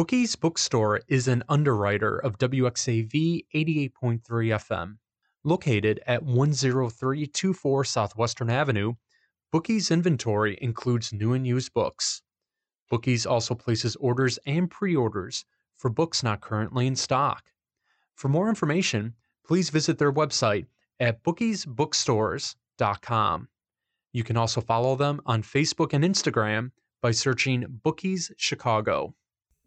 Bookies Bookstore is an underwriter of WXAV 88.3 FM. Located at 10324 Southwestern Avenue, Bookies inventory includes new and used books. Bookies also places orders and pre orders for books not currently in stock. For more information, please visit their website at bookiesbookstores.com. You can also follow them on Facebook and Instagram by searching Bookies Chicago.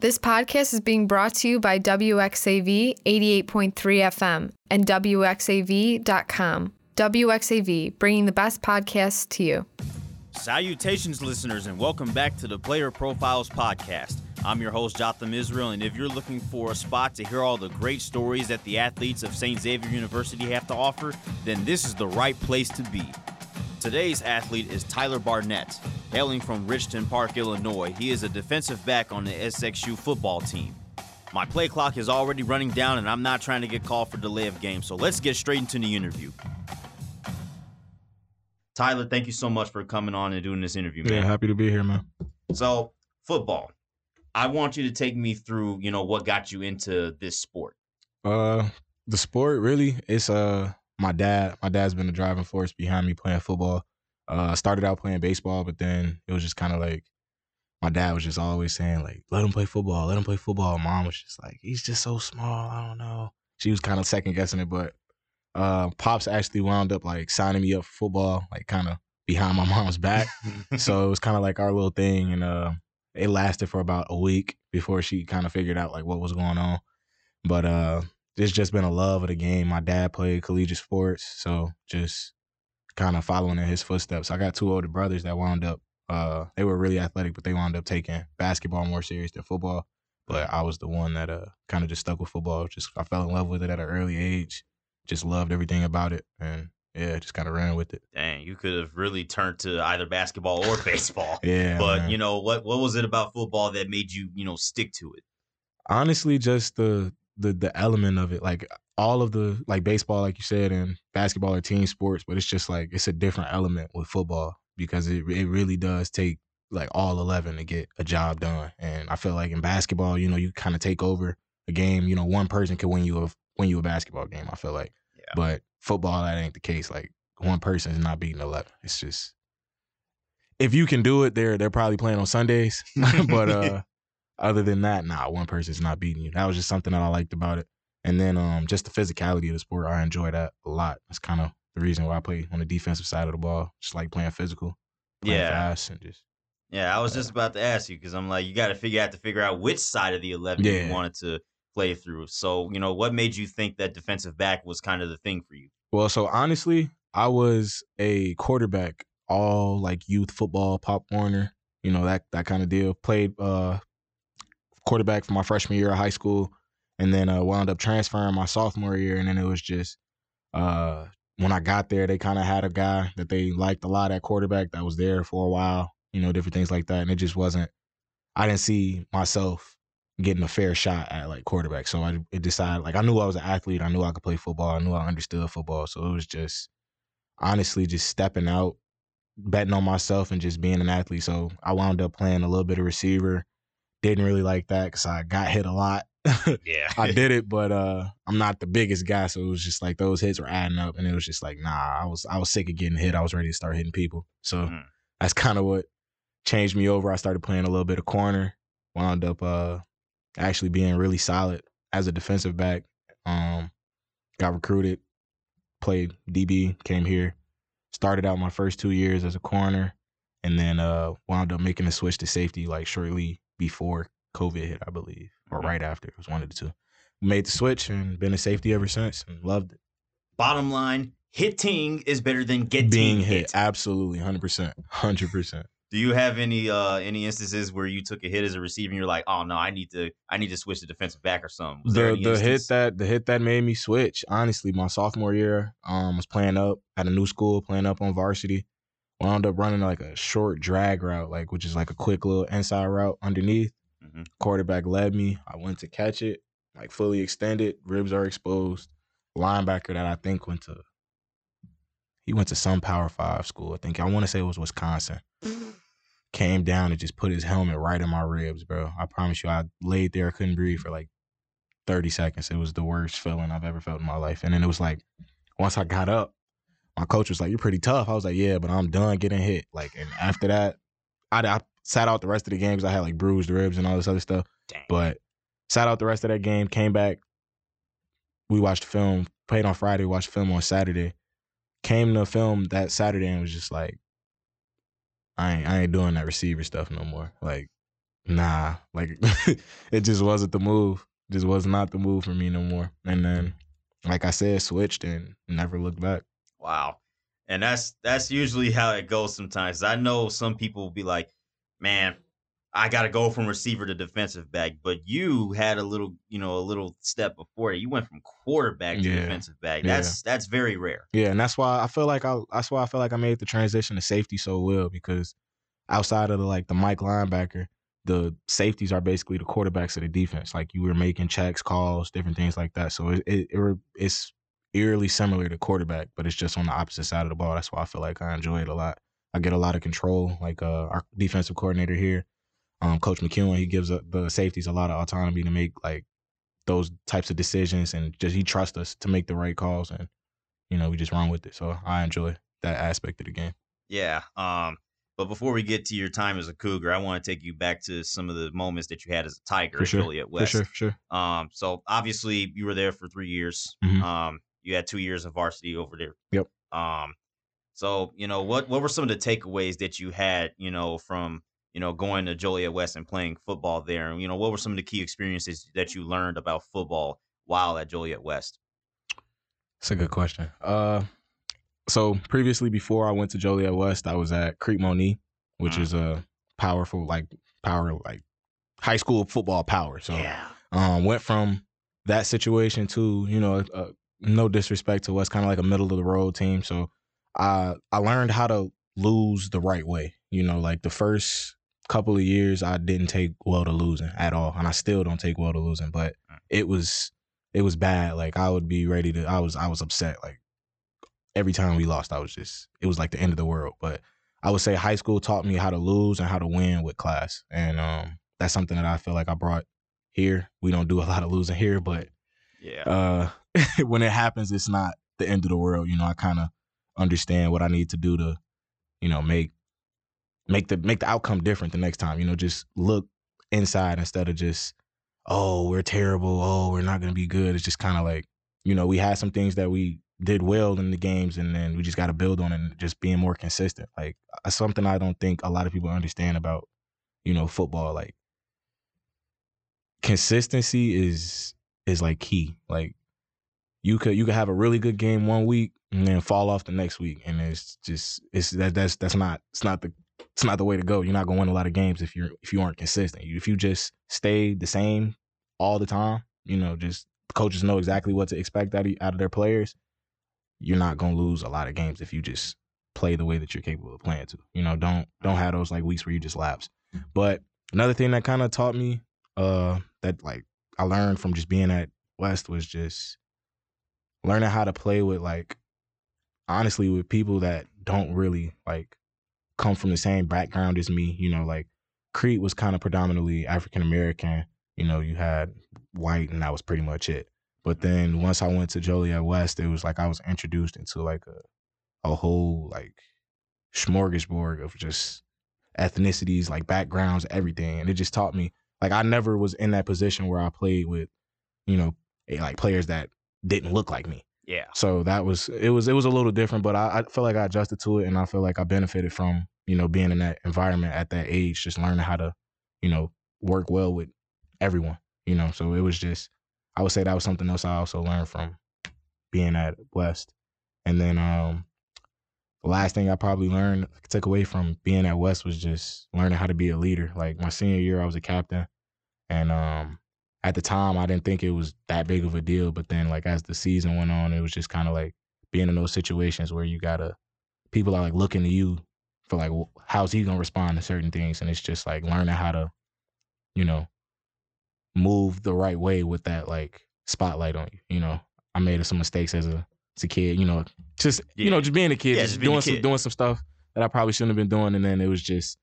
This podcast is being brought to you by WXAV 88.3 FM and WXAV.com. WXAV, bringing the best podcasts to you. Salutations, listeners, and welcome back to the Player Profiles Podcast. I'm your host, Jotham Israel, and if you're looking for a spot to hear all the great stories that the athletes of St. Xavier University have to offer, then this is the right place to be. Today's athlete is Tyler Barnette. Hailing from Richton Park, Illinois, he is a defensive back on the SXU football team. My play clock is already running down, and I'm not trying to get called for delay of game, so let's get straight into the interview. Tyler, thank you so much for coming on and doing this interview, man. Yeah, happy to be here, man. So, football. I want you to take me through, you know, what got you into this sport. Uh, the sport really, it's uh my dad. My dad's been the driving force behind me playing football. Uh, started out playing baseball, but then it was just kind of like my dad was just always saying like, "Let him play football. Let him play football." Mom was just like, "He's just so small. I don't know." She was kind of second guessing it, but uh, pops actually wound up like signing me up for football, like kind of behind my mom's back. so it was kind of like our little thing, and uh, it lasted for about a week before she kind of figured out like what was going on. But uh, it's just been a love of the game. My dad played collegiate sports, so just kind of following in his footsteps. I got two older brothers that wound up. Uh, they were really athletic, but they wound up taking basketball more serious than football. But I was the one that uh kind of just stuck with football. Just I fell in love with it at an early age. Just loved everything about it, and yeah, just kind of ran with it. Dang, you could have really turned to either basketball or baseball. yeah, but man. you know what? What was it about football that made you, you know, stick to it? honestly just the the the element of it like all of the like baseball like you said and basketball are team sports but it's just like it's a different element with football because it it really does take like all 11 to get a job done. And i feel like in basketball you know you kind of take over a game you know one person can win you a win you a basketball game i feel like. Yeah. but football that ain't the case like one person is not beating 11 it's just if you can do it they're they're probably playing on sundays but uh other than that, nah, one person's not beating you. That was just something that I liked about it. And then um just the physicality of the sport, I enjoy that a lot. That's kind of the reason why I play on the defensive side of the ball. Just like playing physical, playing Yeah. fast, and just Yeah, I was just about to ask you because I'm like, you got to figure out to figure out which side of the eleven Yeah. you wanted to play through. So, you know, what made you think that defensive back was kind of the thing for you? well. So honestly, I was a quarterback all like youth football, Pop Warner, you know that that kind of deal. Played uh quarterback for my freshman year of high school, and then uh, wound up transferring my sophomore year. And then it was just uh, when I got there, they kind of had a guy that they liked a lot at quarterback that was there for a while, you know, different things like that. And it just wasn't. I didn't see myself getting a fair shot at like quarterback, so I decided like I knew I was an athlete. I knew I could play football. I knew I understood football. So it was just honestly just stepping out, betting on myself, and just being an athlete. So I wound up playing a little bit of receiver. Didn't really like that because I got hit a lot. Yeah, I did it, but uh, I'm not the biggest guy, so it was just like those hits were adding up, and it was just like, nah, I was I was sick of getting hit. I was ready to start hitting people. So Mhm. that's kind of what changed me over. I started playing a little bit of corner, wound up uh actually being really solid as a defensive back. Um, got recruited, played DB, came here, started out my first two years as a corner, and then uh wound up making the switch to safety like shortly before COVID hit, I believe, or Mhm. right after. It was one of the two. Made the switch and been a safety ever since, and loved it. Bottom line, hitting is better than getting Being hit. hit, absolutely, hundred percent, hundred percent. Do you have any uh any instances where you took a hit as a receiver and you're like, oh no, I need to I need to switch to defensive back or something? Was the the hit that the hit that made me switch. Honestly, my sophomore year, um, was playing up at a new school, playing up on varsity. Wound up running like a short drag route, like which is like a quick little inside route underneath. Mhm. Quarterback led me. I went to catch it, like fully extended, ribs are exposed. Linebacker that I think went to he went to some Power Five school. I think I want to say it was Wisconsin. came down and just put his helmet right in my ribs, bro. I promise you, I laid there, I couldn't breathe for like 30 seconds. It was the worst feeling I've ever felt in my life. And then it was like, once I got up, my coach was like, "You're pretty tough." I was like, "Yeah, but I'm done getting hit." Like, and after that, I, I sat out the rest of the games. I had like bruised ribs and all this other stuff. Dang. But sat out the rest of that game. Came back. We watched the film. Played on Friday. Watched film on Saturday. Came to film that Saturday and was just like, I ain't, I ain't doing that receiver stuff no more. Like, nah. Like, it just wasn't the move. Just was not the move for me no more. And then, like I said, switched and never looked back. Wow. And that's that's usually how it goes sometimes. I know some people will be like, "Man, I got to go from receiver to defensive back," but you had a little, you know, a little step before it. You went from quarterback to Yeah. defensive back. Yeah. That's that's very rare. Yeah, and that's why I feel like I that's why I feel like I made the transition to safety so well because outside of the like the Mike linebacker, the safeties are basically the quarterbacks of the defense. Like you were making checks, calls, different things like that. So it, it, it it's eerily similar to quarterback, but it's just on the opposite side of the ball. That's why I feel like I enjoy it a lot. I get a lot of control. Like uh, our defensive coordinator here, um, Coach McEwen, he gives uh, the safeties a lot of autonomy to make like those types of decisions, and just he trusts us to make the right calls, and you know we just run with it. So I enjoy that aspect of the game. Yeah. Um. But before we get to your time as a Cougar, I want to take you back to some of the moments that you had as a Tiger For at sure. Joliet For West. sure, for sure. Um, so obviously you were there for three years. Mhm. Um, you had two years of varsity over there. Yep. Um, so you know what what were some of the takeaways that you had, you know, from you know going to Joliet West and playing football there, and you know what were some of the key experiences that you learned about football while at Joliet West? That's a good question. Uh, so previously, before I went to Joliet West, I was at Crete-Monee, which Mhm. is a powerful, like power, like high school football power. So yeah. um, went from that situation to you know, uh, no disrespect to West, kind of like a middle of the road team. So I I learned how to lose the right way. You know, like the first couple of years, I didn't take well to losing at all, and I still don't take well to losing. But it was it was bad. Like I would be ready to. I was I was upset. Like every time we lost, I was just it was like the end of the world. But I would say high school taught me how to lose and how to win with class, and um, that's something that I feel like I brought here. We don't do a lot of losing here, but Yeah. uh, when it happens, it's not the end of the world. You know, I kind of understand what I need to do to, you know, make make the make the outcome different the next time. You know, just look inside instead of just, oh, we're terrible. Oh, we're not gonna be good. It's just kind of like, you know, we had some things that we did well in the games, and then we just got to build on and just being more consistent. Like uh, something I don't think a lot of people understand about, you know, football. Like consistency is is like key. Like you could you could have a really good game one week and then fall off the next week, and it's just it's that that's that's not it's not the it's not the way to go. You're not gonna win a lot of games if you're if you aren't consistent. If you just stay the same all the time, you know, just coaches know exactly what to expect out of out of their players. You're not gonna lose a lot of games if you just play the way that you're capable of playing to. You know, don't don't have those like weeks where you just lapse. But another thing that kind of taught me uh that like I learned from just being at West was just learning how to play with like honestly with people that don't really like come from the same background as me. You know, like Crete was kind of predominantly African American. You know, you had white and that was pretty much it. But then once I went to Joliet West, it was like I was introduced into like a a whole like smorgasbord of just ethnicities, like backgrounds, everything. And it just taught me like I never was in that position where I played with, you know, like players that didn't look like me. Yeah. So that was it was it was a little different, but I, I feel like I adjusted to it and I feel like I benefited from, you know, being in that environment at that age, just learning how to, you know, work well with everyone. You know, so it was just I would say that was something else I also learned from being at West. And then um the last thing I probably learned took away from being at West was just learning how to be a leader. Like my senior year I was a captain and um at the time I didn't think it was that big of a deal, but then like as the season went on, it was just kind of like being in those situations where you gotta people are like looking to you for like how's he gonna respond to certain things, and it's just like learning how to, you know, move the right way with that like spotlight on you. You know, I made some mistakes as a as a kid. You know, just you know just being a kid, Yeah, just just doing some doing some stuff that I probably shouldn't have been doing, and then it was just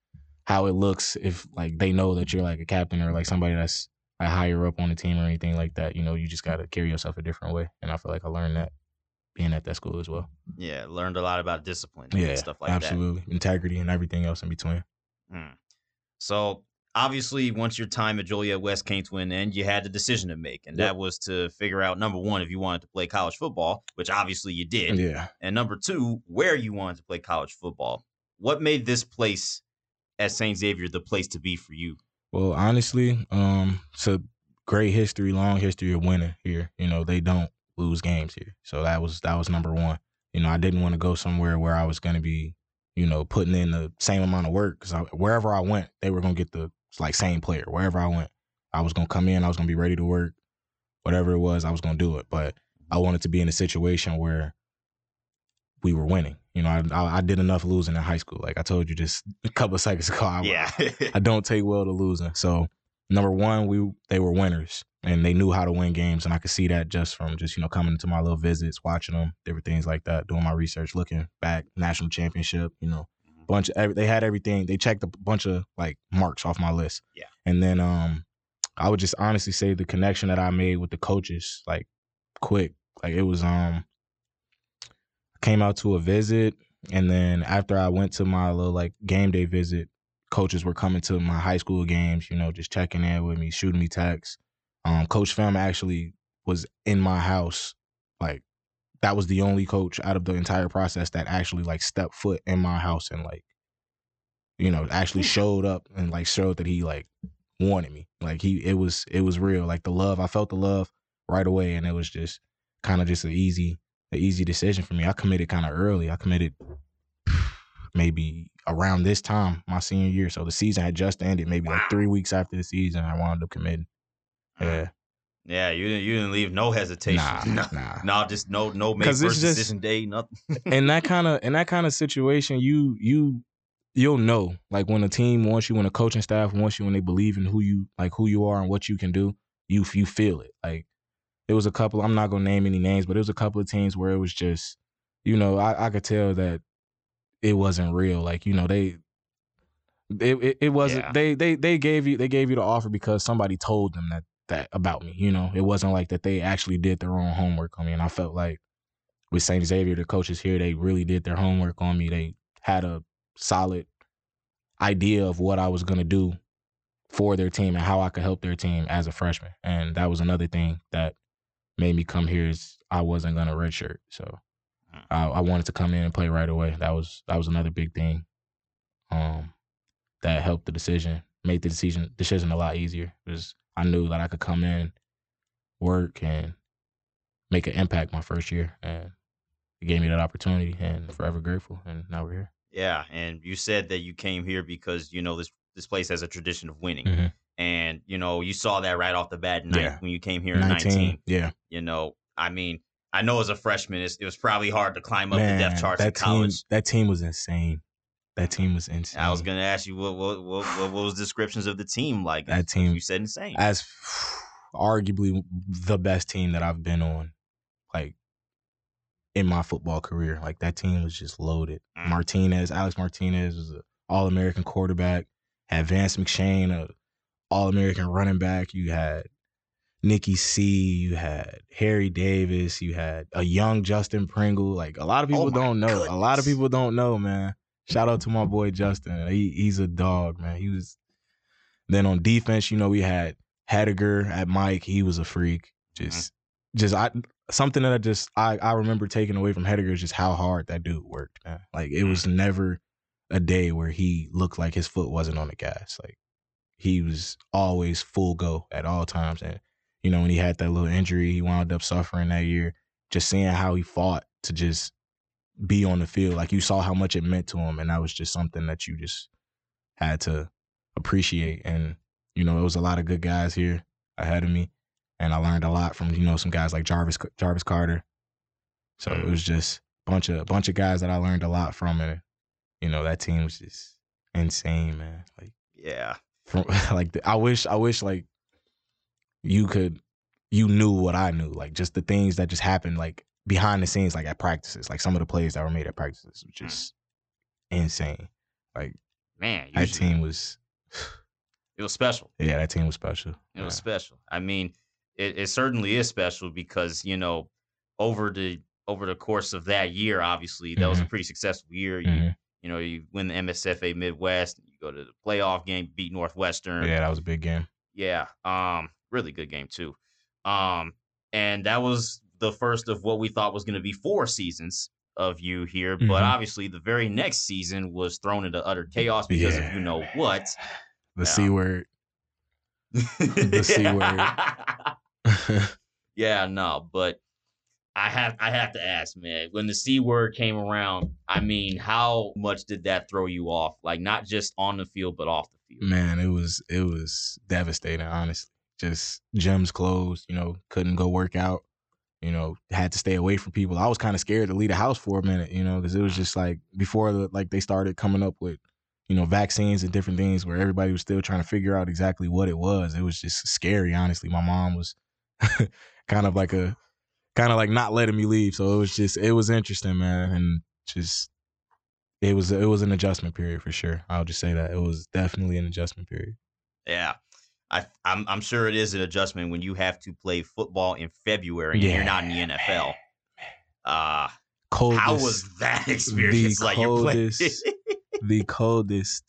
how it looks if like they know that you're like a captain or like somebody that's like higher up on the team or anything like that. You know, you just gotta carry yourself a different way. And I feel like I learned that being at that school as well. Yeah, learned a lot about discipline Yeah, and stuff like that. absolutely. Integrity and everything else in between. Hmm. So obviously, once your time at Joliet West came to an end, you had the decision to make, and Yep. that was to figure out number one if you wanted to play college football, which obviously you did, Yeah. and number two where you wanted to play college football. What made this place at St. Xavier the place to be for you? Well, honestly, um, it's a great history, long history of winning here. You know, they don't lose games here. So that was that was number one. You know, I didn't want to go somewhere where I was going to be, you know, putting in the same amount of work because wherever I went, they were going to get the like same player. Wherever I went, I was going to come in, I was going to be ready to work. Whatever it was, I was going to do it. But I wanted to be in a situation where we were winning. You know, I, I I did enough losing in high school. Like I told you just a couple of seconds ago. I, yeah, I don't take well to losing. So number one, we they were winners and they knew how to win games, and I could see that just from just you know coming to my little visits, watching them, different things like that, doing my research, looking back, national championship, you know, bunch of every, they had everything. They checked a bunch of like marks off my list. Yeah. and then um, I would just honestly say the connection that I made with the coaches, like quick, like it was um, came out to a visit. And then after I went to my little like game day visit, coaches were coming to my high school games, you know, just checking in with me, shooting me texts. Um, coach Fem actually was in my house. Like that was the only coach out of the entire process that actually like stepped foot in my house and like, you know, actually showed up and like showed that he like wanted me. Like he it was it was real. Like the love, I felt the love right away and it was just kind of just an easy an easy decision for me. I committed kind of early. I committed maybe around this time, my senior year. So the season had just ended, maybe Wow. like three weeks after the season. I wound up committing. Yeah, yeah. You didn't you didn't leave no hesitation. nah, no, nah. no, just no no make first just- decision day nothing. in that kind of in that kind of situation, you you you'll know like when a team wants you, when a coaching staff wants you, when they believe in who you like who you are and what you can do, you you feel it. Like it was a couple. I'm not gonna name any names, but it was a couple of teams where it was just, you know, I, I could tell that it wasn't real. Like you know they. It, it, it wasn't Yeah. they they they gave you they gave you the offer because somebody told them that that about me you know it wasn't like that they actually did their own homework on me and I felt like with St. Xavier, the coaches here, they really did their homework on me. They had a solid idea of what I was going to do for their team and how I could help their team as a freshman. And that was another thing that made me come here is I wasn't to redshirt. So I, I wanted to come in and play right away. That was that was another big thing um, that helped the decision, made the decision decision a lot easier. Because I knew that I could come in, work, and make an impact my first year. And it gave me that opportunity and forever grateful. And now we're here. Yeah, and you said that you came here because you know this this place has a tradition of winning, Mhm. And you know you saw that right off the bat night Yeah. when you came here in 19. 19. Yeah. You know, I mean, I know as a freshman, it's, it was probably hard to climb up the depth charts in that team, college. that team was insane. That team was insane. I was gonna ask you what what what, what was descriptions of the team like? That team- you said insane. as arguably the best team that I've been on, like in my football career. Like that team was just loaded. Mm. Martinez, Alex Martinez was an All American quarterback. Had Vance McShane, a All American running back. You had Nikki C. You had Harry Davis. You had a young Justin Pringle. Like a lot of oh people Oh don't know. A lot of people don't know, man. Shout out to my boy Justin. He, he's a dog, man. He was. Then on defense, you know, we had Hediger at Mike. He was a freak. Mm-hmm. Just, just I something that I just I I remember taking away from Hediger is just how hard that dude worked. Man. Like it mm. was never a day where he looked like his foot wasn't on the gas. Like he was always full go at all times. And you know when he had that little injury, he wound up suffering that year. Just seeing how he fought to just be on the field, like you saw how much it meant to him, and that was just something that you just had to appreciate. And you know, it was a lot of good guys here ahead of me, and I learned a lot from you know some guys like Jarvis Jarvis Carter. So it mm-hmm. was just a bunch of a bunch of guys that I learned a lot from, and you know that team was just insane, man. Like yeah, from like the, I wish I wish like you could you knew what I knew, like just the things that just happened like behind the scenes, like at practices, like some of the plays that were made at practices, was just insane. Like man, That team was, it was special. yeah, that team was special. It was special. I mean, it, it certainly is special because you know over the over the course of that year, obviously that was a pretty successful year. You Mhm. you know you win the MSFA Midwest, go to the playoff game, beat Northwestern. Yeah, that was a big game. Yeah, um, really good game too. Um, and that was the first of what we thought was going to be four seasons of you here, but Mhm. obviously the very next season was thrown into utter chaos because of you know what. The Yeah. C word. the C word. yeah, no, but I have I have to ask, man, when the C word came around, I mean, how much did that throw you off? Like not just on the field, but off the field. Man, it was it was devastating, honestly. Just gyms closed, you know, couldn't go work out, you know, had to stay away from people. I was kind of scared to leave the house for a minute, you know, because it was just like before the like they started coming up with, you know, vaccines and different things where everybody was still trying to figure out exactly what it was. It was just scary, honestly. My mom was kind of like a kind of like not letting me leave. So it was just it was interesting, man. And just it was it was an adjustment period for sure. I'll just say that. It was definitely an adjustment period. Yeah. I, I'm I'm sure it is an adjustment when you have to play football in February and you're not in the NFL. Uh Coldest, how was that experience? like you're coldest- the coldest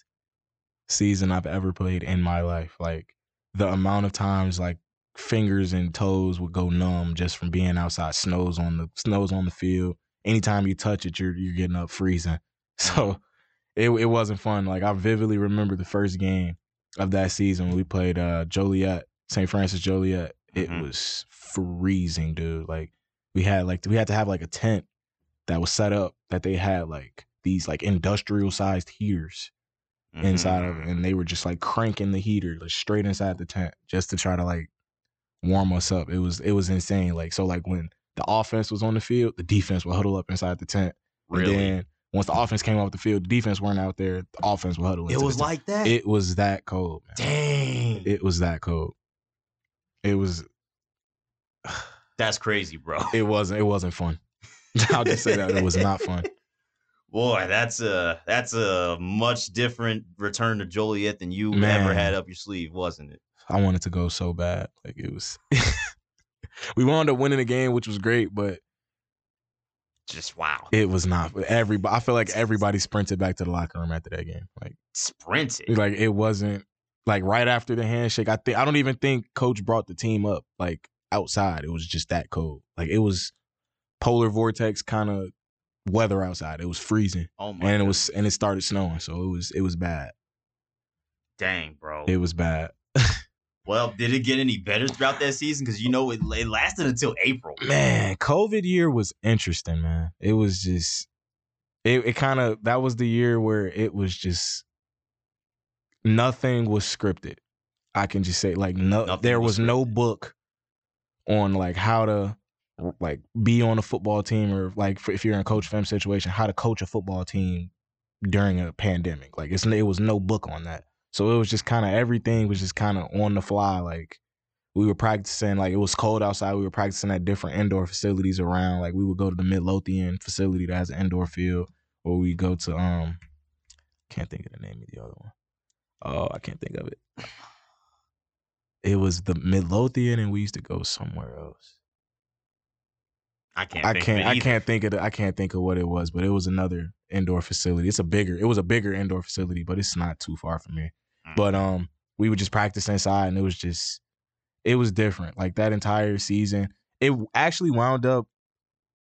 season I've ever played in my life. Like the amount of times like fingers and toes would go numb just from being outside. Snows on the snows on the field. Anytime you touch it, you're you're getting up freezing. So it it wasn't fun. Like I vividly remember the first game of that season when we played uh Joliet, St. Francis Joliet. It Mhm. was freezing, dude. Like we had like we had to have like a tent that was set up that they had like these like industrial sized heaters inside of it, and they were just like cranking the heater like straight inside the tent just to try to like warm us up. It was it was insane. Like so, like when the offense was on the field, the defense would huddle up inside the tent, Really? and then once the offense came off the field, the defense weren't out there. The offense would huddle. it was the tent. like that. it was that cold. Man. Dang. It was that cold. It was. That's crazy, bro. It wasn't. It wasn't fun. I'll just say that it was not fun. Boy, that's a that's a much different return to Joliet than you ever had up your sleeve, wasn't it? I wanted to go so bad. Like it was. we wound up winning the game, which was great, but Just wow. it was not. Everybody, I feel like everybody sprinted back to the locker room after that game. Like, Sprinted. like it wasn't like right after the handshake. I think I don't even think coach brought the team up like outside. It was just that cold. Like it was polar vortex kind of weather outside. It was freezing, Oh my and it was and it started snowing. So it was it was bad. dang, bro. It was bad. well, did it get any better throughout that season? Because you know it, it lasted until April. man, COVID year was interesting, man. It was just it, it kind of that was the year where it was just nothing was scripted. I can just say like no Nothing there was was no book on like how to like be on a football team or like for, if you're in a coach fem situation how to coach a football team during a pandemic. Like it's it was no book on that. So it was just kind of everything was just kind of on the fly like we were practicing like it was cold outside. We were practicing at different indoor facilities around. Like we would go to the Midlothian facility that has an indoor field, or we go to um, can't think of the name of the other one. Oh, I can't think of it. It was the Midlothian, and we used to go somewhere else. I can't. I can't. Of it I can't think of. The, I can't think of what it was, but it was another indoor facility. It's a bigger. It was a bigger indoor facility, but it's not too far from here. Mm. But um, we would just practice inside, and it was just, it was different. Like that entire season, it actually wound up.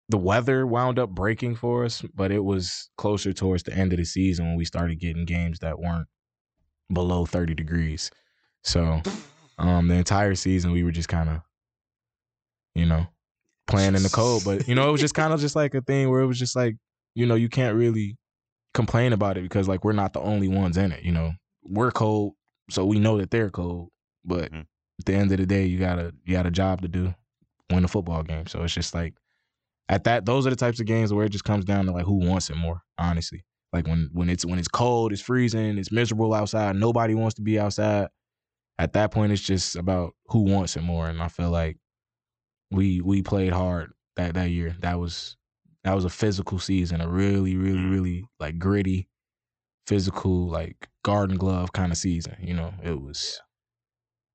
The weather wound up breaking for us, but it was closer towards the end of the season when we started getting games that weren't below thirty degrees. So, um, the entire season we were just kind of, you know, playing in the cold. But you know, it was just kind of just like a thing where it was just like, you know, you can't really complain about it because like we're not the only ones in it. You know, we're cold, so we know that they're cold. But Mhm. at the end of the day, you gotta you got a job to do, win a football game. So it's just like at that those are the types of games where it just comes down to like who wants it more, honestly. Like when when it's when it's cold, it's freezing, it's miserable outside, nobody wants to be outside. At that point, it's just about who wants it more. And I feel like we we played hard that that year. That was that was a physical season, a really, really, Mm. really like gritty, physical, like garden glove kind of season. You know, it was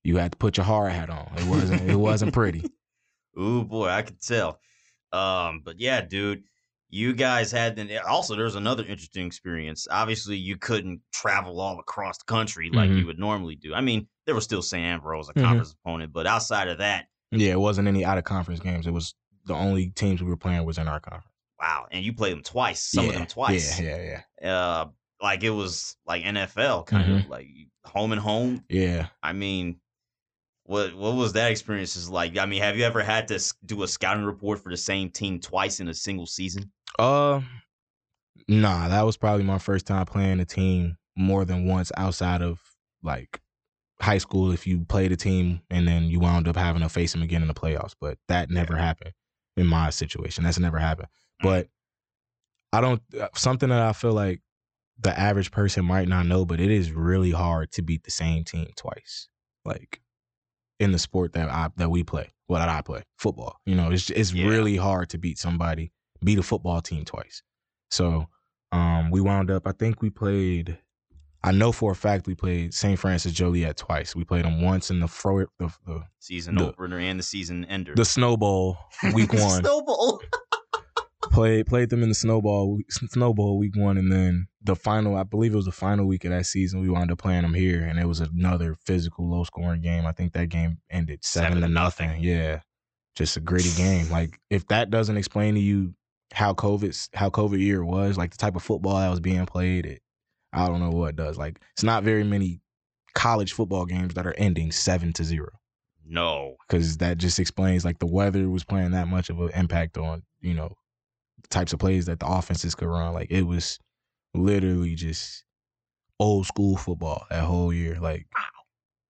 you had to put your hard hat on. It wasn't it wasn't pretty. Ooh boy, I could tell. Um, but yeah, dude, you guys had then also there's another interesting experience. Obviously, you couldn't travel all across the country like Mhm. you would normally do. I mean, there was still St. Ambrose, a Mhm. conference opponent, but outside of that, Yeah, it wasn't any out of conference games. It was the only teams we were playing was in our conference. wow, and you played them twice, some yeah, of them twice. Yeah, yeah, yeah. Uh, like it was like NFL kind of like home and home. Yeah. I mean, what what was that experience is like? I mean, have you ever had to do a scouting report for the same team twice in a single season? Uh, nah, that was probably my first time playing a team more than once outside of like high school. If you played a team and then you wound up having to face them again in the playoffs, but that never happened in my situation. That's never happened. But I don't uh, something that I feel like the average person might not know, but it is really hard to beat the same team twice. Like in the sport that I that we play, well that I play, football. You know, it's it's Yeah. really hard to beat somebody, beat a football team twice. So um we wound up I think we played I know for a fact we played St. Francis Joliet twice. We played them once in the fro the, the, Season The- opener and the season ender. the snowball week one. Snowball. played played them in the snowball snowball week one, and then the final. I believe it was the final week of that season. We wound up playing them here, and it was another physical, low scoring game. I think that game ended seven, Seven to nothing. nothing. Yeah, just a gritty game. Like if that doesn't explain to you how COVID how COVID year was, like the type of football that was being played, it, I don't know what does. Like it's not very many college football games that are ending seven to zero No. because that just explains like the weather was playing that much of an impact on you know types of plays that the offenses could run. Like it was literally just old school football that whole year. Like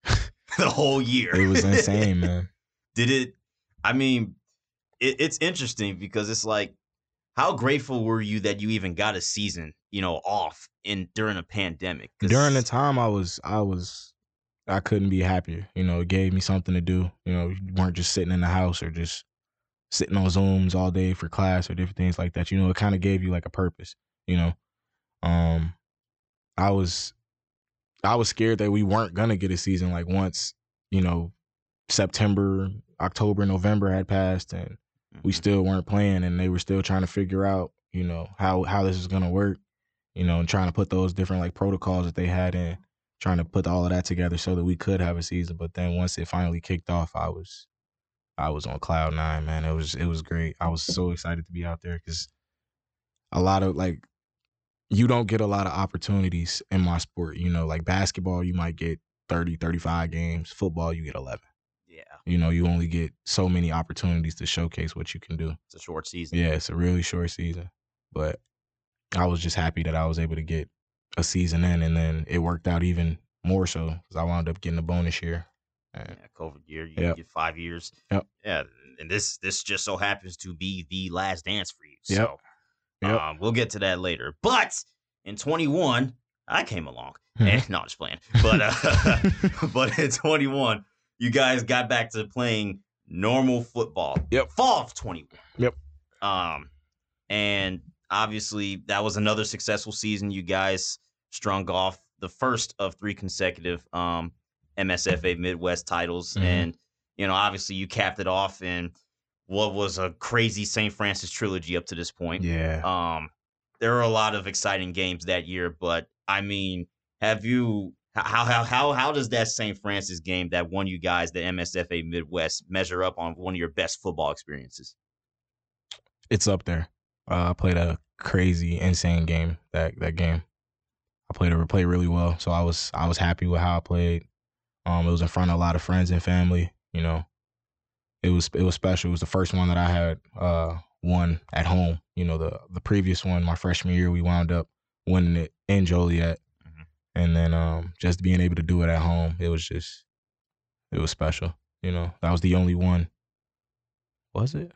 the whole year. it was insane, man. Did it? I mean, it, it's interesting because it's like, how grateful were you that you even got a season, you know, off in during a pandemic? During the time I was I was I couldn't be happier. You know, it gave me something to do. You know, you weren't just sitting in the house or just sitting on Zooms all day for class or different things like that. You know, it kind of gave you like a purpose, you know. Um I was I was scared that we weren't gonna get a season like once, you know, September, October, November had passed and we Mhm. still weren't playing and they were still trying to figure out, you know, how how this is gonna work, you know, and trying to put those different like protocols that they had in, trying to put all of that together so that we could have a season. But then once it finally kicked off, I was I was on cloud nine, man. It was it was great. I was so excited to be out there because a lot of like you don't get a lot of opportunities in my sport. You know, like basketball, you might get 30, 35 games. Football, you get 11. yeah, You know, you only get so many opportunities to showcase what you can do. it's a short season. Yeah, it's a really short season, but I was just happy that I was able to get a season in, and then it worked out even more so because I wound up getting a bonus year. Yeah, COVID year, you Yep. get five years. Yep. Yeah, and this this just so happens to be the last dance for you. Yep. So Yep. um, we'll get to that later. But in 21, I came along. Mhm. Eh, no, I'm just playing. But uh, but in 21, you guys got back to playing normal football. Yep. Fall of 21. Yep. Um, and obviously that was another successful season. You guys strung off the first of three consecutive um MSFA Midwest titles, Mhm. and you know obviously you capped it off in what was a crazy St. Francis trilogy up to this point. yeah, Um, there were a lot of exciting games that year, but I mean, have you? How how how how does that St. Francis game that won you guys the MSFA Midwest measure up on one of your best football experiences? it's up there. Uh, I played a crazy, insane game that that game. I played a played really well, so I was I was happy with how I played. Um, it was in front of a lot of friends and family. You know, it was it was special. It was the first one that I had uh won at home. You know, the the previous one, my freshman year, we wound up winning it in Joliet, Mhm. and then um just being able to do it at home, it was just it was special. You know, that was the only one. Was it?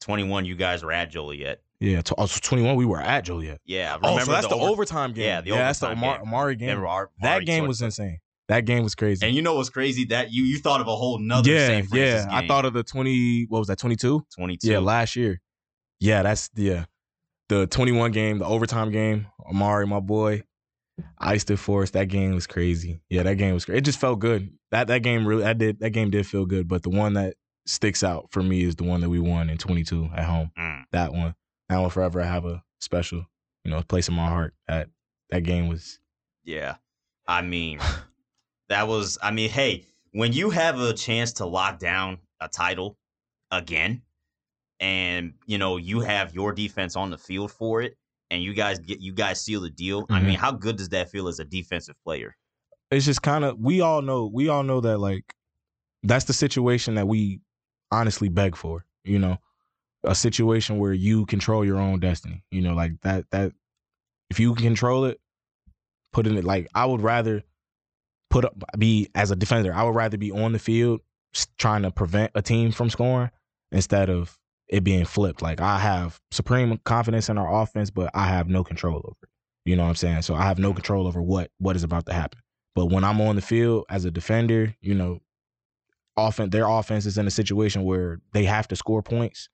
Twenty one, you guys were at Joliet. Yeah, t- oh, so 21. We were at Joliet. Yeah, Oh, so that's the, over- overtime game. Yeah, the that's the game. Amari game. Remember that game was insane. That game was crazy. And you know what's crazy? That you you thought of a whole nother yeah, yeah. I thought of the 20. What was that? 22. twenty two. Yeah, last year. Yeah, that's yeah. The 21 game, the overtime game. Amari, my boy, Ice the Force. That game was crazy. Yeah, that game was. Crazy. It just felt good. That that game really. That did. That game did feel good. But the one that sticks out for me is the one that we won in 22 at home. Mm. That one. That one forever I have a special, you know, place in my heart. That that game was. Yeah. I mean, that was, I mean, hey, when you have a chance to lock down a title again, and, you know, you have your defense on the field for it, and you guys get, you guys seal the deal. I Mhm. mean, how good does that feel as a defensive player? It's just kind of. We all know. We all know that like, that's the situation that we honestly beg for. You know, a situation where you control your own destiny. You know, like that. That if you control it, put in it. Like I would rather put up be as a defender. I would rather be on the field trying to prevent a team from scoring instead of it being flipped. Like I have supreme confidence in our offense, but I have no control over it. You know what I'm saying? So I have no control over what what is about to happen. But when I'm on the field as a defender, you know, often their offense is in a situation where they have to score points.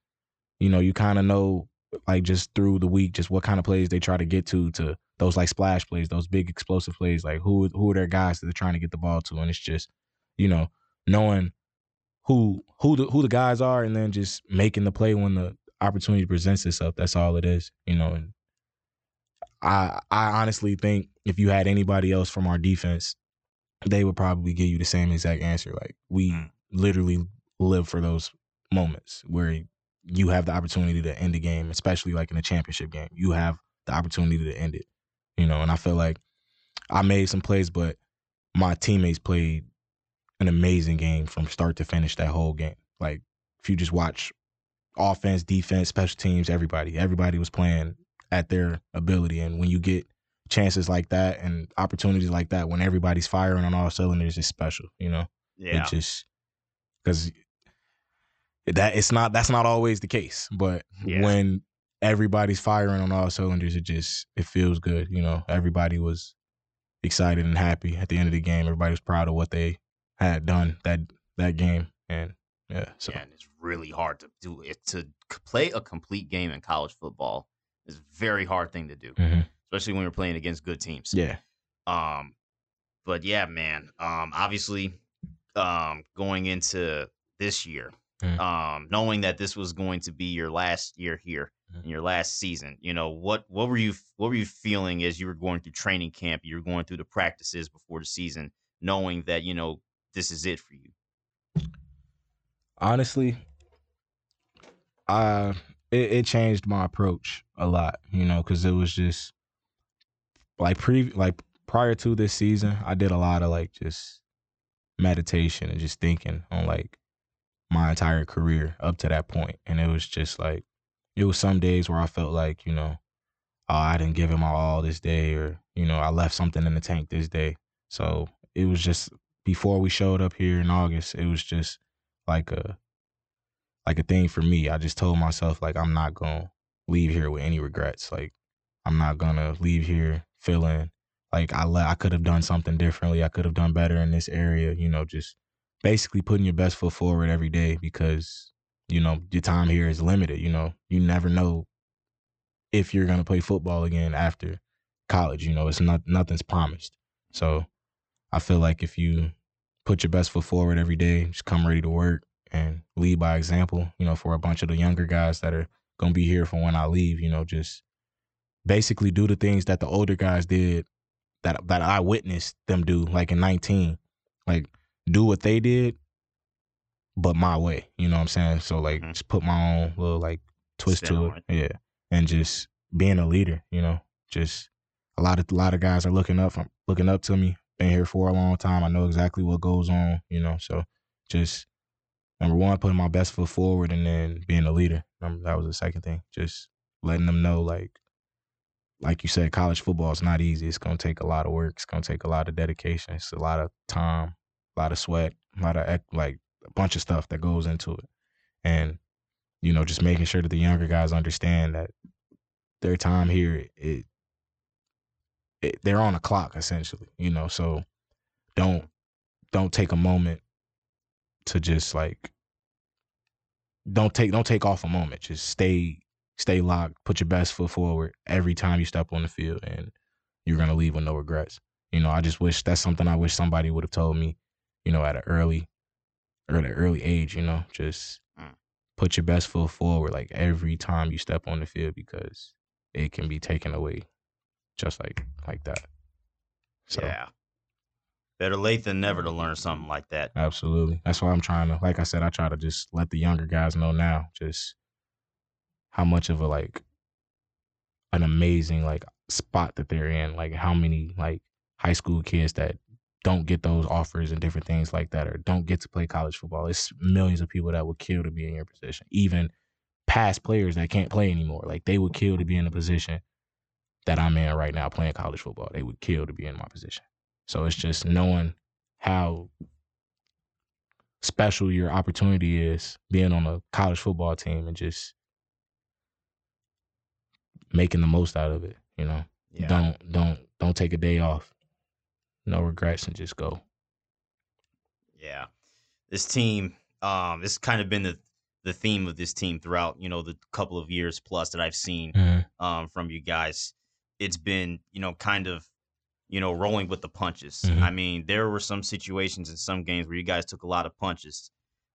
You know, you kind of know like just through the week just what kind of plays they try to get to to those like splash plays, those big explosive plays, like who who are their guys that they're trying to get the ball to and it's just, you know, knowing who who the who the guys are and then just making the play when the opportunity presents itself. That's all it is, you know, and I I honestly think if you had anybody else from our defense, they would probably give you the same exact answer. Like we Mm. literally live for those moments where you have the opportunity to end the game, especially like in a championship game. You have the opportunity to end it. You know, and I feel like I made some plays, but my teammates played an amazing game from start to finish that whole game. Like if you just watch offense, defense, special teams, everybody, everybody was playing at their ability. And when you get chances like that and opportunities like that, when everybody's firing on all cylinders, it's special. You know, Yeah. it just because that it's not that's not always the case. But Yeah. when everybody's firing on all cylinders, it just it feels good. You know, everybody was excited and happy at the end of the game. Everybody was proud of what they had done that that game, and yeah, so Yeah, and it's really hard to do it. To play a complete game in college football is a very hard thing to do, mhm. especially when you're playing against good teams. yeah, Um, but yeah, man. Um, obviously, um, going into this year, Mhm. um, knowing that this was going to be your last year here, in your last season, you know what what were you what were you feeling as you were going through training camp? You were going through the practices before the season, knowing that you know this is it for you. honestly, I it, it changed my approach a lot, you know, because it was just like pre like prior to this season, I did a lot of like just meditation and just thinking on like my entire career up to that point, and it was just like it was some days where I felt like you know, oh, I didn't give him all this day, or you know, I left something in the tank this day. So it was just before we showed up here in August, it was just like a like a thing for me. I just told myself like I'm not gonna leave here with any regrets. Like I'm not gonna leave here feeling like I le- I could have done something differently. I could have done better in this area. You know, just basically putting your best foot forward every day because you know your time here is limited. You know, you never know if you're gonna play football again after college. You know, it's not nothing's promised. So I feel like if you put your best foot forward every day, just come ready to work and lead by example, you know, for a bunch of the younger guys that are going to be here for when I leave, you know, just basically do the things that the older guys did that that I witnessed them do like in 19. Like do what they did but my way, you know what I'm saying? So like Mhm. just put my own little like twist Spin to it. Yeah. And just being a leader, you know. Just a lot of a lot of guys are looking up from looking up to me. Been here for a long time. I know exactly what goes on, you know. So just number one, putting my best foot forward, and then being a leader. That was the second thing. Just letting them know, like, like you said, college football is not easy. It's gonna take a lot of work. It's gonna take a lot of dedication. It's a lot of time, lot of sweat, a lot of like a bunch of stuff that goes into it, and you know, just making sure that the younger guys understand that their time here, it, it they're on a clock essentially. You know, so don't don't take a moment to just like don't take don't take off a moment. Just stay stay locked. Put your best foot forward every time you step on the field, and you're gonna leave with no regrets. You know, I just wish that's something I wish somebody would have told me, you know, at an early, early, early age. You know, just Mm. put your best foot forward like every time you step on the field because it can be taken away just like like that. So Yeah. Better late than never to learn something like that. absolutely, that's why I'm trying to. Like I said, I try to just let the younger guys know now just how much of a like an amazing like spot that they're in. Like how many like high school kids that don't get those offers and different things like that, or don't get to play college football. It's millions of people that would kill to be in your position. Even past players that can't play anymore, like they would kill to be in the position that I'm in right now, playing college football. They would kill to be in my position. So it's just knowing how special your opportunity is being on a college football team and just making the most out of it. You know, Yeah. don't don't don't take a day off. No regrets and just go. Yeah. This team, um, it's kind of been the the theme of this team throughout, you know, the couple of years plus that I've seen um from you guys. It's been, you know, kind of, you know, rolling with the punches. Mhm. I mean, there were some situations in some games where you guys took a lot of punches.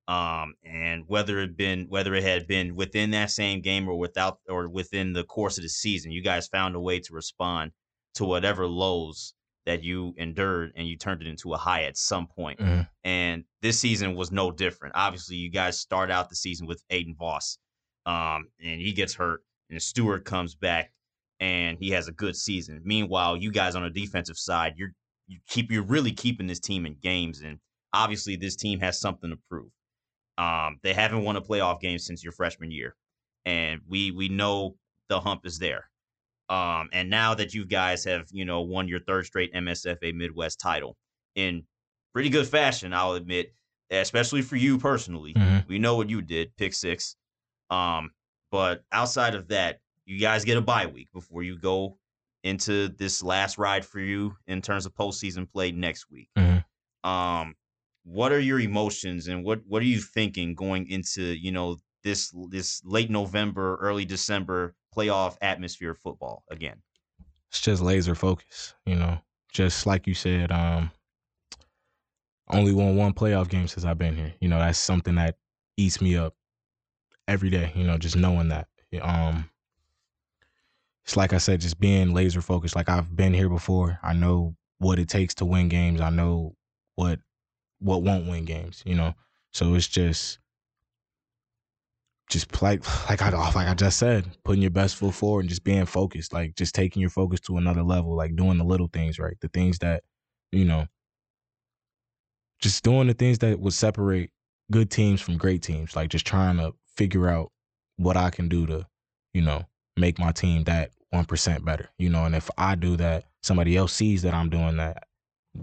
Um, and whether it been whether it had been within that same game or without or within the course of the season, you guys found a way to respond to whatever lows that you endured and you turned it into a high at some point. Mhm. And this season was no different. Obviously, you guys start out the season with Aiden Voss, um, and he gets hurt, and Stewart comes back, and he has a good season. Meanwhile, you guys on the defensive side, you're you keep you're really keeping this team in games, and obviously, this team has something to prove. Um, they haven't won a playoff game since your freshman year, and we we know the hump is there. Um, and now that you guys have, you know, won your third straight MSFA Midwest title in pretty good fashion, I'll admit, especially for you personally. Mhm. We know what you did, pick six. Um, but outside of that, you guys get a bye week before you go into this last ride for you in terms of postseason play next week. Mhm. Um, what are your emotions and what what are you thinking going into you know this this late November, early December playoff atmosphere football again? It's just laser focus, you know. Just like you said, um, only won one playoff game since I've been here. You know, that's something that eats me up every day. You know, just knowing that. Um, it's like I said, just being laser focused. Like I've been here before. I know what it takes to win games. I know what what won't win games. You know, so it's just just like like I like I just said, putting your best foot forward and just being focused, like just taking your focus to another level, like doing the little things right, the things that you know, just doing the things that would separate good teams from great teams, like just trying to figure out what I can do to, you know, make my team that one percent better, you know, and if I do that, somebody else sees that I'm doing that.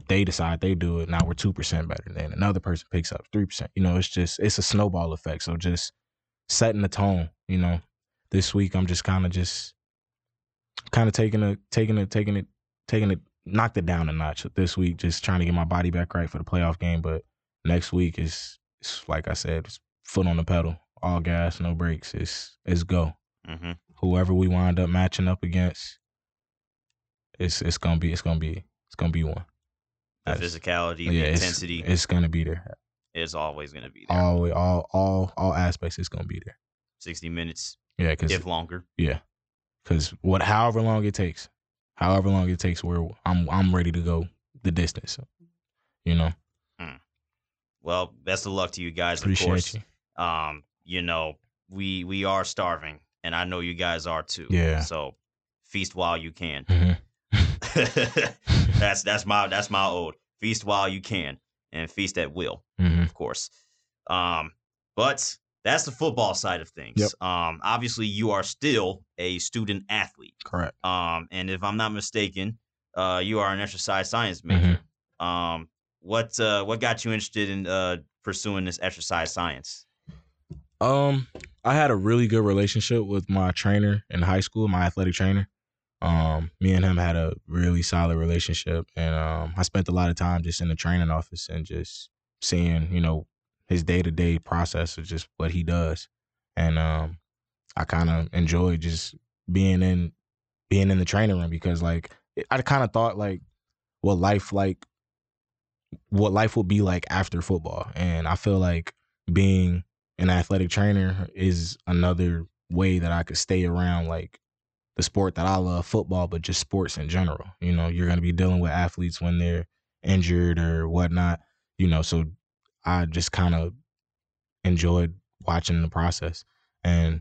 They decide they do it. Now we're two percent better. Then another person picks up three percent. You know, it's just it's a snowball effect. So just setting the tone. You know, this week I'm just kind of just kind of taking a taking it taking it taking it knocked it down a notch this week. Just trying to get my body back right for the playoff game. But next week is it's like I said, it's foot on the pedal, all gas, no brakes. It's it's go. Mm-hmm. Whoever we wind up matching up against, it's it's gonna be it's gonna be it's gonna be one. The physicality, yeah, the it's- intensity It's, gonna be there. Is always going to be there. All all all all aspects. It's gonna be there. 60 minutes, Yeah, because if longer. Yeah, because what, however long it takes, however long it takes, where I'm, I'm ready to go the distance. You know, Well, best of luck to you guys, of course. you. Um, you know, we we are starving, and I know you guys are too. Yeah. So feast while you can. Mhm. that's that's my that's my old feast while you can, and feast at will, Mhm. of course. Um, but that's the football side of things. Yep. Um, obviously you are still a student athlete. Correct. Um, and if I'm not mistaken, uh, you are an exercise science major. Um, what uh, what got you interested in uh, pursuing this exercise science? Um, I had a really good relationship with my trainer in high school, my athletic trainer. Um, me and him had a really solid relationship, and um, I spent a lot of time just in the training office and just seeing, you know, his day to day process of just what he does, and um, I kind of enjoyed just being in being in the training room because like I kind of thought like what life like what life would be like after football, and I feel like being an athletic trainer is another way that I could stay around like the sport that I love, football, but just sports in general. You know, you're going to be dealing with athletes when they're injured or whatnot. You know, so I just kind of enjoyed watching the process and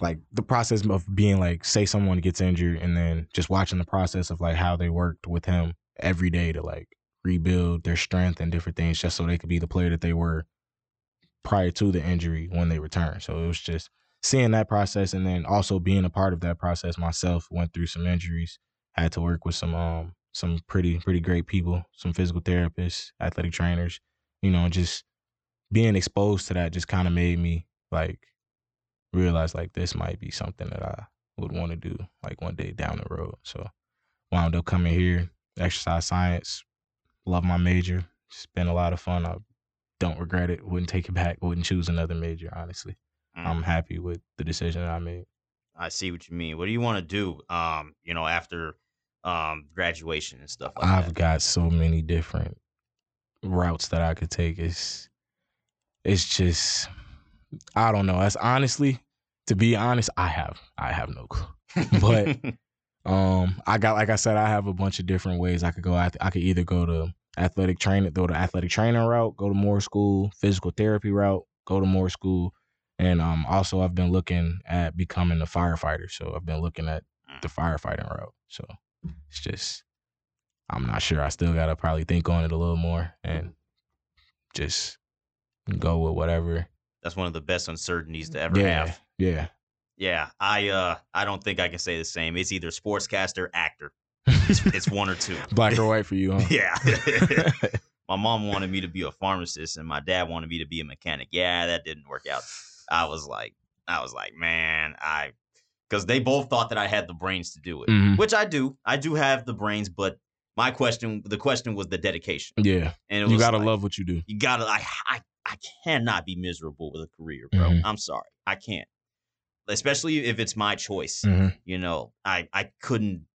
like the process of being like say someone gets injured and then just watching the process of like how they worked with him every day to like rebuild their strength and different things just so they could be the player that they were prior to the injury when they returned. So it was just seeing that process and then also being a part of that process myself went through some injuries had to work with some um some pretty pretty great people some physical therapists athletic trainers you know just being exposed to that just kind of made me like realize like this might be something that i would want to do like one day down the road. So wound up coming here exercise science love my major it's been a lot of fun. I don't regret it wouldn't take it back wouldn't choose another major honestly Mm. I'm happy with the decision that I made. I see what you mean. What do you want to do? Um, you know, after um graduation and stuff like I've that. got so many different routes that I could take. It's it's just I don't know. That's honestly, to be honest, I have I have no clue. but um, I got like I said, I have a bunch of different ways I could go. I, I could either go to athletic training, go to athletic training route, go to more school, physical therapy route, go to more school, and um, also I've been looking at becoming a firefighter. So I've been looking at the firefighting route. So it's just I'm not sure. I still gotta probably think on it a little more and just go with whatever. That's one of the best uncertainties to ever yeah, have. yeah. Yeah, I uh I don't think I can say the same. It's either sportscaster, actor. It's, it's one or two. Black or white for you, huh? Yeah. my mom wanted me to be a pharmacist and my dad wanted me to be a mechanic. Yeah, that didn't work out. I was like, I was like, man, I, because they both thought that I had the brains to do it, Mhm. which I do. I do have the brains, but my question, the question was the dedication, Yeah, and it you gotta like, love what you do. You gotta, I, I, I cannot be miserable with a career, bro. Mhm. I'm sorry, I can't. Especially if it's my choice. Mhm. You know, I, I couldn't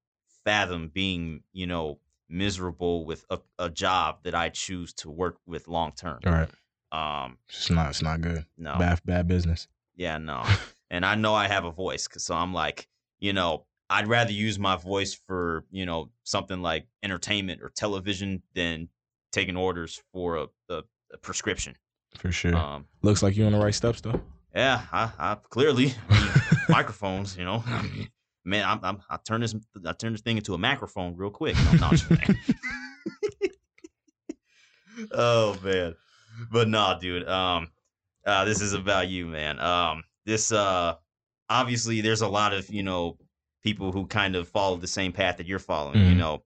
fathom being, you know, miserable with a, a job that I choose to work with long term. All right, Um, it's not. It's not good. no, Bad, bad business. yeah, no. and I know I have a voice, 'cause- so I'm like, you know, I'd rather use my voice for, you know, something like entertainment or television than taking orders for a, a, a prescription. For sure. Um, Looks like you're on the right steps though. yeah, I, I clearly microphones, you know. Man, I'm, I'm I turn this I turn this thing into a microphone real quick. No, no, I'm just playing. oh man, but nah, dude. Um, uh, this is about you, man. Um, this uh, obviously there's a lot of you know people who kind of follow the same path that you're following, you Mhm. know.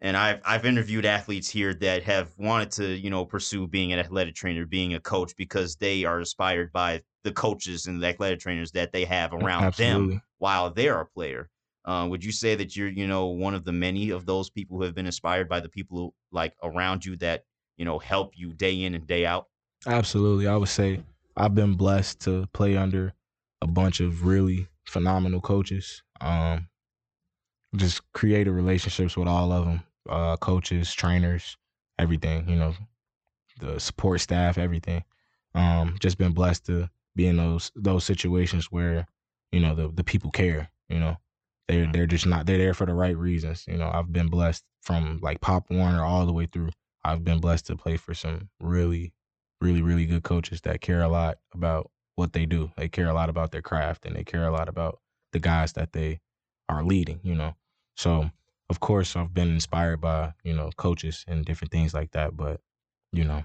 And I've I've interviewed athletes here that have wanted to you know pursue being an athletic trainer, being a coach because they are inspired by the coaches and the athletic trainers that they have around them while they're a player. Uh, would you say that you're, you know, one of the many of those people who have been inspired by the people who, like around you that, you know, help you day in and day out? Absolutely. I would say I've been blessed to play under a bunch of really phenomenal coaches. Um, just created relationships with all of them, uh, coaches, trainers, everything. You know, the support staff, everything. Um, just been blessed to be in those those situations where you know the the people care. You know, they're they're just not they're there for the right reasons. You know, I've been blessed from like Pop Warner all the way through. I've been blessed to play for some really really, really good coaches that care a lot about what they do. They care a lot about their craft and they care a lot about the guys that they are leading, you know. So, of course, I've been inspired by, you know, coaches and different things like that, but, you know,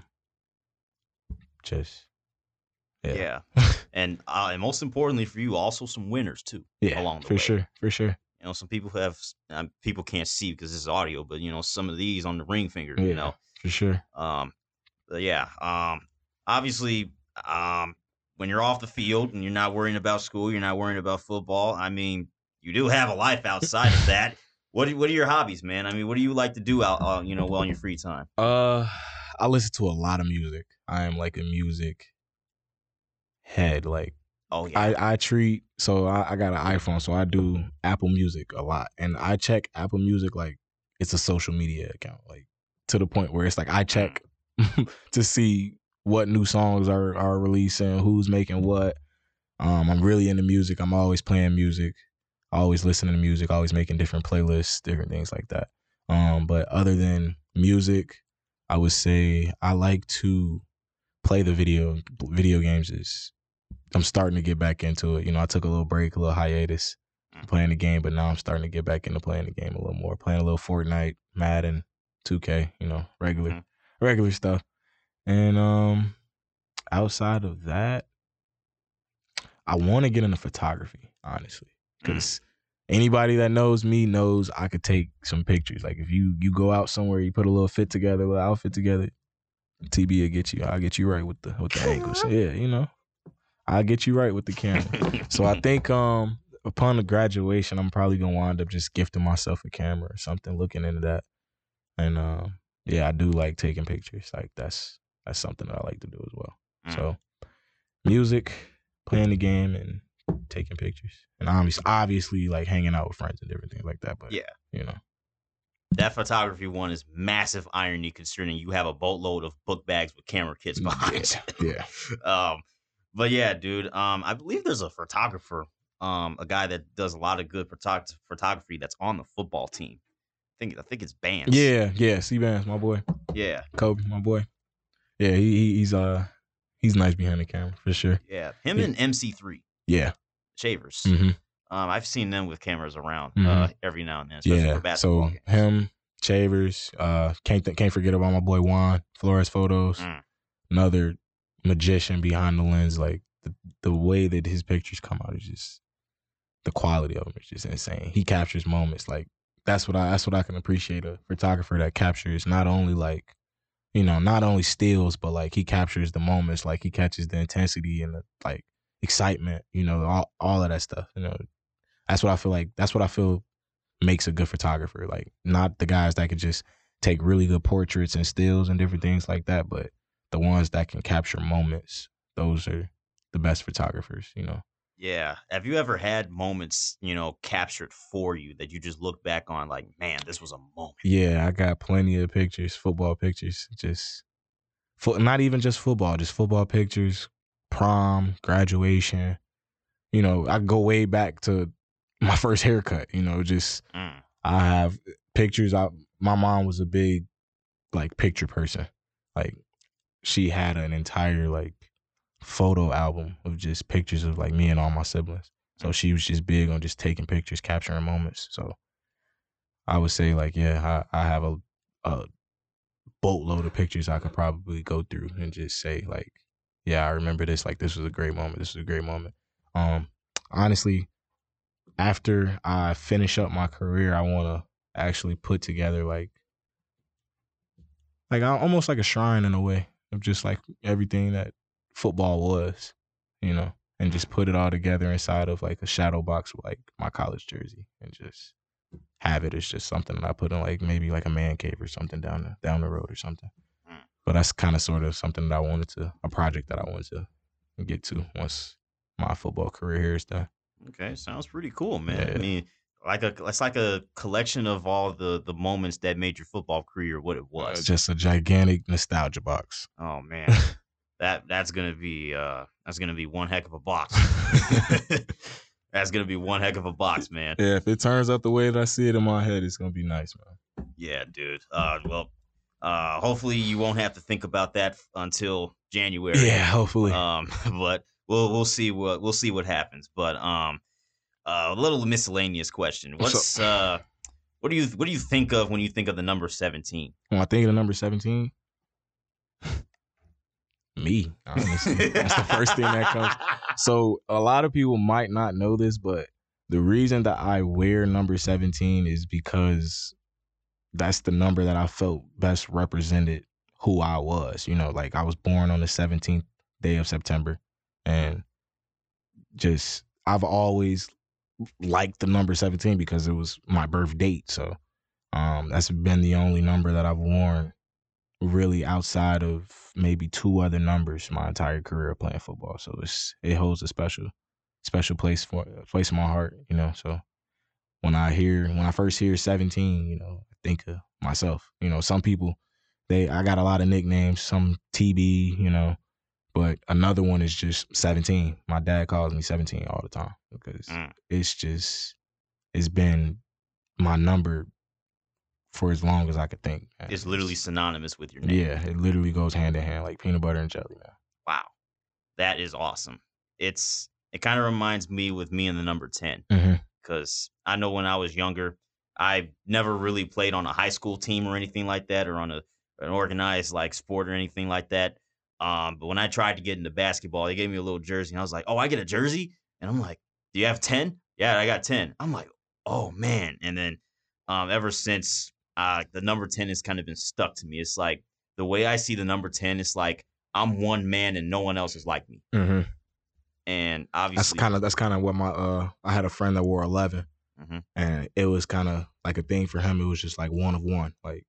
just Yeah. yeah. And uh, and most importantly for you, also some winners too. Yeah, along the for way. sure, for sure. You know, some people have um, people can't see because this is audio, but you know, some of these on the ring finger, Yeah, you know. For sure. Um, but yeah. Um, obviously, um, when you're off the field and you're not worrying about school, you're not worrying about football. I mean, you do have a life outside of that. What are, what are your hobbies, man? I mean, what do you like to do out, uh, you know, well in your free time? Uh, I listen to a lot of music. I am like a music head. Like Oh yeah. I, I treat so I, I got an iPhone, so I do Apple Music a lot, and I check Apple Music like it's a social media account, like to the point where it's like I check to see what new songs are are releasing, who's making what. Um, I'm really into music. I'm always playing music, always listening to music, always making different playlists, different things like that. Um, but other than music, I would say I like to play the video video games is I'm starting to get back into it. You know, I took a little break, a little hiatus playing the game, but now I'm starting to get back into playing the game a little more. Playing a little Fortnite, Madden, 2K, you know, regular Mhm. regular stuff. And um outside of that, I want to get into photography, honestly. Cuz anybody that knows me knows I could take some pictures. Like if you you go out somewhere, you put a little fit together, a little outfit together, TB will get you. I'll get you right with the with the angles. Yeah, you know. I'll get you right with the camera. So I think um upon the graduation, I'm probably gonna wind up just gifting myself a camera or something, looking into that. And um yeah, I do like taking pictures. Like that's that's something that I like to do as well. Mm. So music, playing the game and taking pictures. And obviously obviously like hanging out with friends and different things like that. But Yeah. you know. that photography one is massive irony considering you have a boatload of book bags with camera kits behind. you. Yeah. um, but yeah, dude. Um, I believe there's a photographer, um, a guy that does a lot of good photog- photography that's on the football team. I think I think it's Bands. Yeah, yeah. C Bands, my boy. yeah, Kobe, my boy. Yeah, he, he he's uh he's nice behind the camera for sure. yeah. Him Yeah. and MC3 Yeah. Shavers. hmm Um, I've seen them with cameras around uh, Mhm. every now and then, especially Yeah. for So games. him, Shavers. uh can't th- can't forget about my boy Juan Flores photos. Mm. Another magician behind the lens. Like the the way that his pictures come out is just the quality of them is just insane. He captures moments like that's what I that's what I can appreciate a photographer that captures not only like you know not only stills but like he captures the moments like he catches the intensity and the like excitement you know all all of that stuff you know. That's what I feel like that's what I feel makes a good photographer like not the guys that could just take really good portraits and stills and different things like that but the ones that can capture moments those are the best photographers you know Yeah. Have you ever had moments, you know, captured for you that you just look back on like, man, this was a moment? Yeah, I got plenty of pictures, football pictures, just fo- not even just football, just football pictures, prom, graduation. You know, I go way back to my first haircut. You know, just Mm. I have pictures. I my mom was a big like picture person. Like she had an entire like photo album of just pictures of like me and all my siblings. So she was just big on just taking pictures, capturing moments. So I would say like yeah, I, I have a a boatload of pictures I could probably go through and just say like yeah, I remember this like this was a great moment. This was a great moment. Um honestly, after I finish up my career, I want to actually put together like like almost like a shrine in a way of just like everything that football was, you know, and just put it all together inside of like a shadow box with like my college jersey and just have it as just something that I put in like maybe like a man cave or something down the down the road or something. Mm. But that's kind of sort of something that I wanted to a project that I wanted to get to once my football career here is done. Okay, sounds pretty cool, man. I mean, like a it's like a collection of all the the moments that made your football career what it Uh, was. just a gigantic nostalgia box. oh man, that that's gonna be uh that's gonna be one heck of a box. that's gonna be one heck of a box, man. Yeah, if it turns out the way that I see it in my head, it's gonna be nice, man. Yeah, dude. Uh, well, uh, hopefully you won't have to think about that until January. Yeah, hopefully. Um, but we'll we'll see what we'll see what happens. But um, uh, a little miscellaneous question. What's uh, what do you what do you think of when you think of the number seventeen? when I think of the number 17, me, honestly. That's the first thing that comes. So a lot of people might not know this, but the reason that I wear number 17 is because that's the number that I felt best represented who I was. You know, like I was born on the 17th day of September and just I've always liked the number 17 because it was my birth date. So um that's been the only number that I've worn really outside of maybe two other numbers my entire career playing football. So it's it holds a special special place for place in my heart, you know. So when I hear when I first hear 17, you know, I think of myself. You know, some people they I got a lot of nicknames, some TB, you know, but another one is just 17. My dad calls me 17 all the time because Mm. it's just it's been my number for as long as I could think. man. It's literally synonymous with your name. yeah, it literally goes hand in hand like peanut butter and jelly, man. Wow. That is awesome. It's it kind of reminds me with me and the number 10 Mm-hmm. because I know when I was younger, I never really played on a high school team or anything like that, or on a an organized like sport or anything like that. Um, but when I tried to get into basketball, they gave me a little jersey, and I was like, "Oh, I get a jersey," and I'm like, "Do you have 10? Yeah, I got ten. I'm like, "Oh man!" And then, um, ever since uh, the number ten has kind of been stuck to me. It's like the way I see the number ten. It's like I'm one man and no one else is like me, Mm-hmm. and That's kind of that's kind of what my uh I had a friend that wore 11 Mhm. and it was kind of like a thing for him. It was just like one of one, like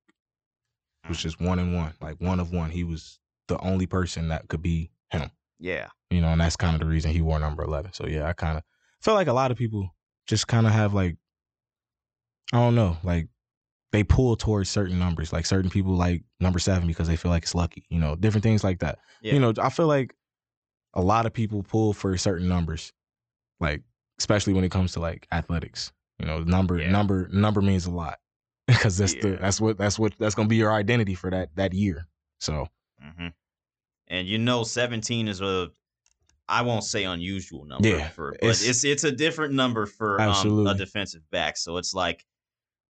it was Mm. just one and one, like one of one. He was the only person that could be him, yeah, you know, and that's kind of the reason he wore number 11. So yeah, I kind of feel like a lot of people just kind of have like I don't know, like they pull towards certain numbers. Like certain people like number seven because they feel like it's lucky, you know, different things like that. Yeah. You know, I feel like a lot of people pull for certain numbers, like especially when it comes to like athletics. You know, number Yeah. number number means a lot because that's the that's what that's what that's gonna be your identity for that that year. So hmm And you know, seventeen is a I won't say unusual number Yeah, for, but it's- it's it's, a different number for um, a defensive back. So it's like,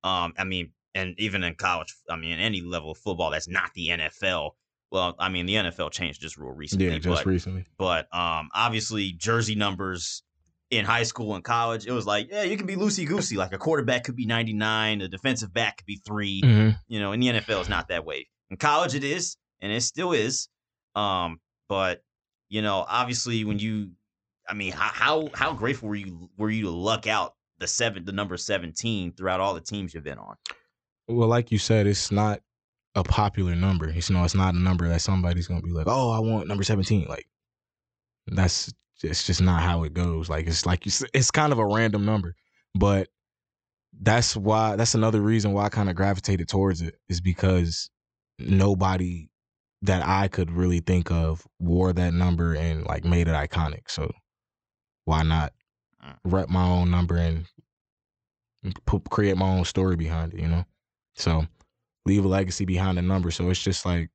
um, I mean, and even in college, I mean, any level of football that's not the NFL. Well, I mean, the NFL changed this rule recently, yeah, just but recently. but um, obviously jersey numbers in high school and college, it was like, yeah, you can be loosey goosey. Like a quarterback could be ninety nine, a defensive back could be 3 hmm you know, in the NFL, it's not that way. In college, it is, and it still is. Um, but you know, obviously, when you, I mean, how how, grateful were you were you to luck out the seven, the number seventeen throughout all the teams you've been on? Well, like you said, it's not a popular number. It's, you know, it's not a number that somebody's gonna be like, "Oh, I want number 17. Like, that's it's just not how it goes. Like, it's like you, s- it's kind of a random number, but that's why that's another reason why I kind of gravitated towards it is because nobody that I could really think of wore that number and like made it iconic. So why not Mm. rep my own number and create my own story behind it? You know, so leave a legacy behind the number. So it's just like,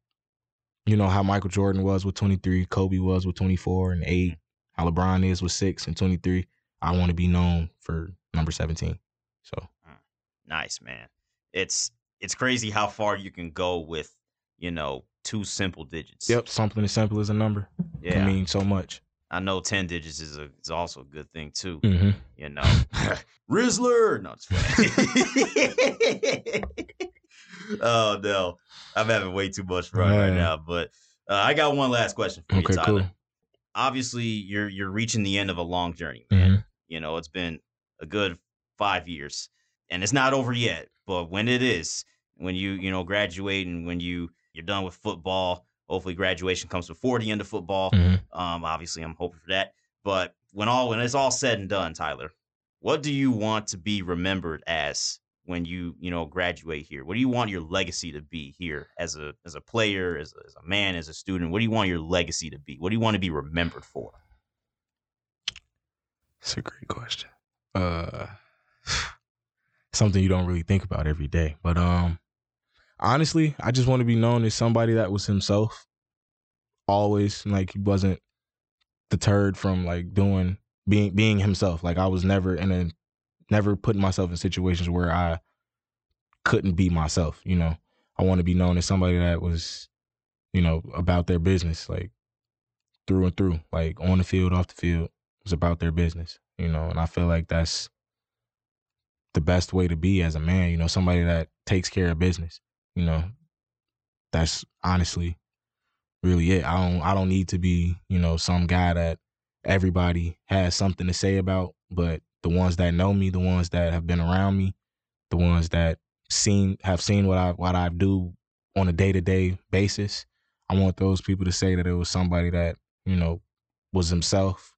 you know, how Michael Jordan was with 23, Kobe was with 24 and 8, mm-hmm. how LeBron is with 6 and 23. I want to be known for number 17. So, ah, Nice, man. It's it's crazy how far you can go with you know two simple digits. yep, something as simple as a number Yeah. can mean so much. I know ten digits is a is also a good thing too. Mm-hmm. You know, Rizzler. No, oh no, I'm having way too much fun right now. But uh, I got one last question for you, Tyler. cool. Obviously, you're you're reaching the end of a long journey, man. hmm You know, it's been a good five years, and it's not over yet. But when it is, when you you know graduate and when you you're done with football, hopefully graduation comes before the end of football. hmm Um, obviously, I'm hoping for that. But when all when it's all said and done, Tyler, what do you want to be remembered as when you you know graduate here? What do you want your legacy to be here as a as a player, as a, as a man, as a student? What do you want your legacy to be? What do you want to be remembered for? It's a great question. Uh, something you don't really think about every day. But um, honestly, I just want to be known as somebody that was himself. Always, like he wasn't deterred from like doing being being himself. Like I was never in a never putting myself in situations where I couldn't be myself. You know, I want to be known as somebody that was, you know, about their business, like through and through, like on the field, off the field was about their business, you know, and I feel like that's the best way to be as a man, you know, somebody that takes care of business, you know. That's honestly really it. I don't I don't need to be, you know, some guy that everybody has something to say about, but the ones that know me, the ones that have been around me, the ones that seen have seen what I what I do on a day to day basis. I want those people to say that it was somebody that, you know, was himself,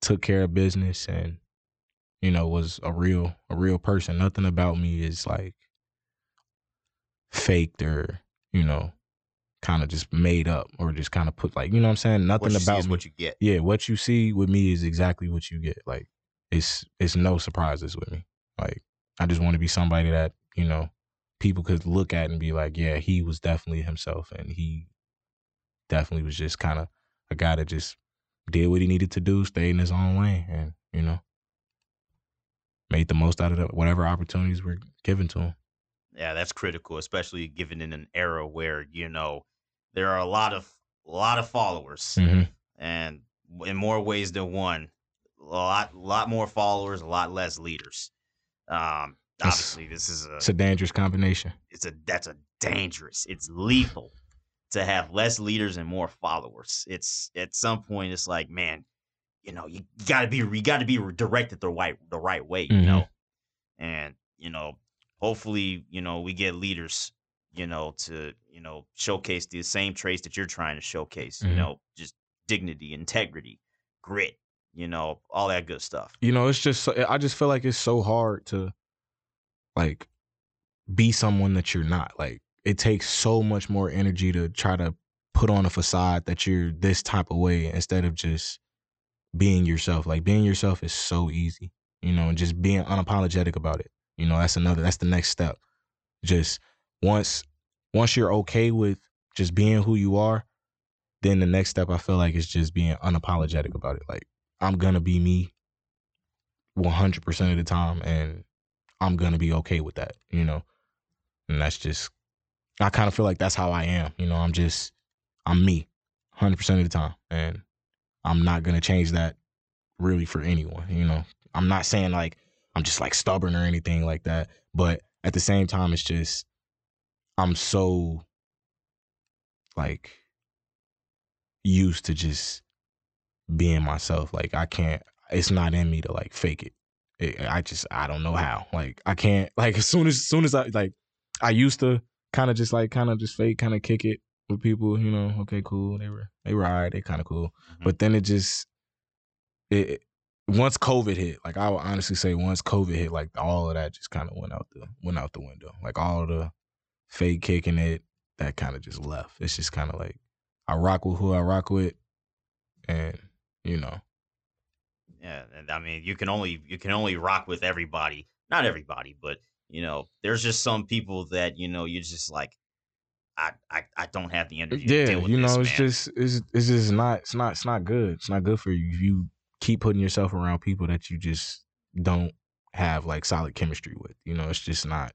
took care of business and, you know, was a real a real person. Nothing about me is like faked or, you know, kind of just made up or just kind of put like, you know what I'm saying? Nothing what you see about me. what you get. yeah, what you see with me is exactly what you get. Like it's it's no surprises with me. Like I just want to be somebody that, you know, people could look at and be like, yeah, he was definitely himself and he definitely was just kind of a guy that just did what he needed to do, stayed in his own way and, you know, made the most out of the, whatever opportunities were given to him. Yeah, that's critical, especially given in an era where you know there are a lot of a lot of followers, hmm and in more ways than one, a lot lot more followers, a lot less leaders. Um, That's- obviously, this is a It's a dangerous combination. it's a that's a dangerous. It's lethal to have less leaders and more followers. It's at some point, it's like, man, you know, you got to be you got to be directed the right the right way, you Mhm. know, and you know, hopefully, you know, we get leaders, you know, to you know showcase the same traits that you're trying to showcase, you Mhm. know, just dignity, integrity, grit, you know, all that good stuff. you know, it's just I just feel like it's so hard to like be someone that you're not. Like it takes so much more energy to try to put on a facade that you're this type of way instead of just being yourself. Like being yourself is so easy, you know, and just being unapologetic about it. You know, that's another that's the next step. Just once once you're okay with just being who you are, then the next step I feel like is just being unapologetic about it. Like I'm gonna be me 100% of the time and I'm going to be okay with that, you know. And that's just I kind of feel like that's how I am, you know. I'm just I'm me 100% of the time and I'm not going to change that really for anyone, you know. I'm not saying like I'm just like stubborn or anything like that, but at the same time it's just I'm so like used to just being myself. Like I can't it's not in me to like fake it. it. I just I don't know how. Like I can't like as soon as, as soon as I like I used to kind of just like kind of just fake kind of kick it with people, you know, okay, cool. They were they were alright, they kind of cool. Mhm. But then it just it- once COVID hit, like I would honestly say once COVID hit, like all of that just kind of went out the went out the window. Like all the fake kicking it, that kind of just left. It's just kind of like I rock with who I rock with, and you know, Yeah, and I mean, you can only you can only rock with everybody. Not everybody, but you know, there's just some people that you know you're just like. I I, I don't have the energy. to yeah, deal with you know, this, it's just it's it's just not it's not it's not good. It's not good for you you keep putting yourself around people that you just don't have like solid chemistry with. You know, it's just not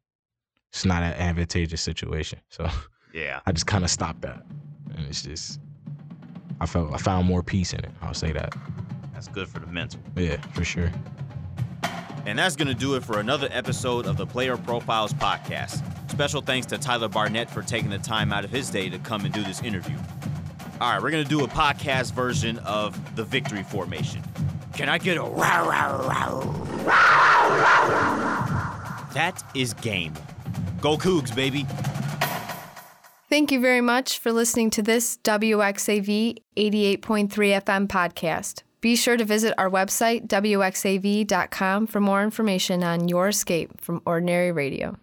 it's not an advantageous situation. So yeah. I just kind of stopped that, and it's just I felt I found more peace in it. I'll say that. That's good for the mental. Yeah, for sure. And that's going to do it for another episode of the Player Profiles Podcast. Special thanks to Tyler Barnette for taking the time out of his day to come and do this interview. All right, we're to do a podcast version of the victory formation. Can I get a wow, wow, wow? That is game. Go Cougs, baby. Thank you very much for listening to this WXAV 88.3 FM podcast. Be sure to visit our website, wxav.com, for more information on your escape from ordinary radio.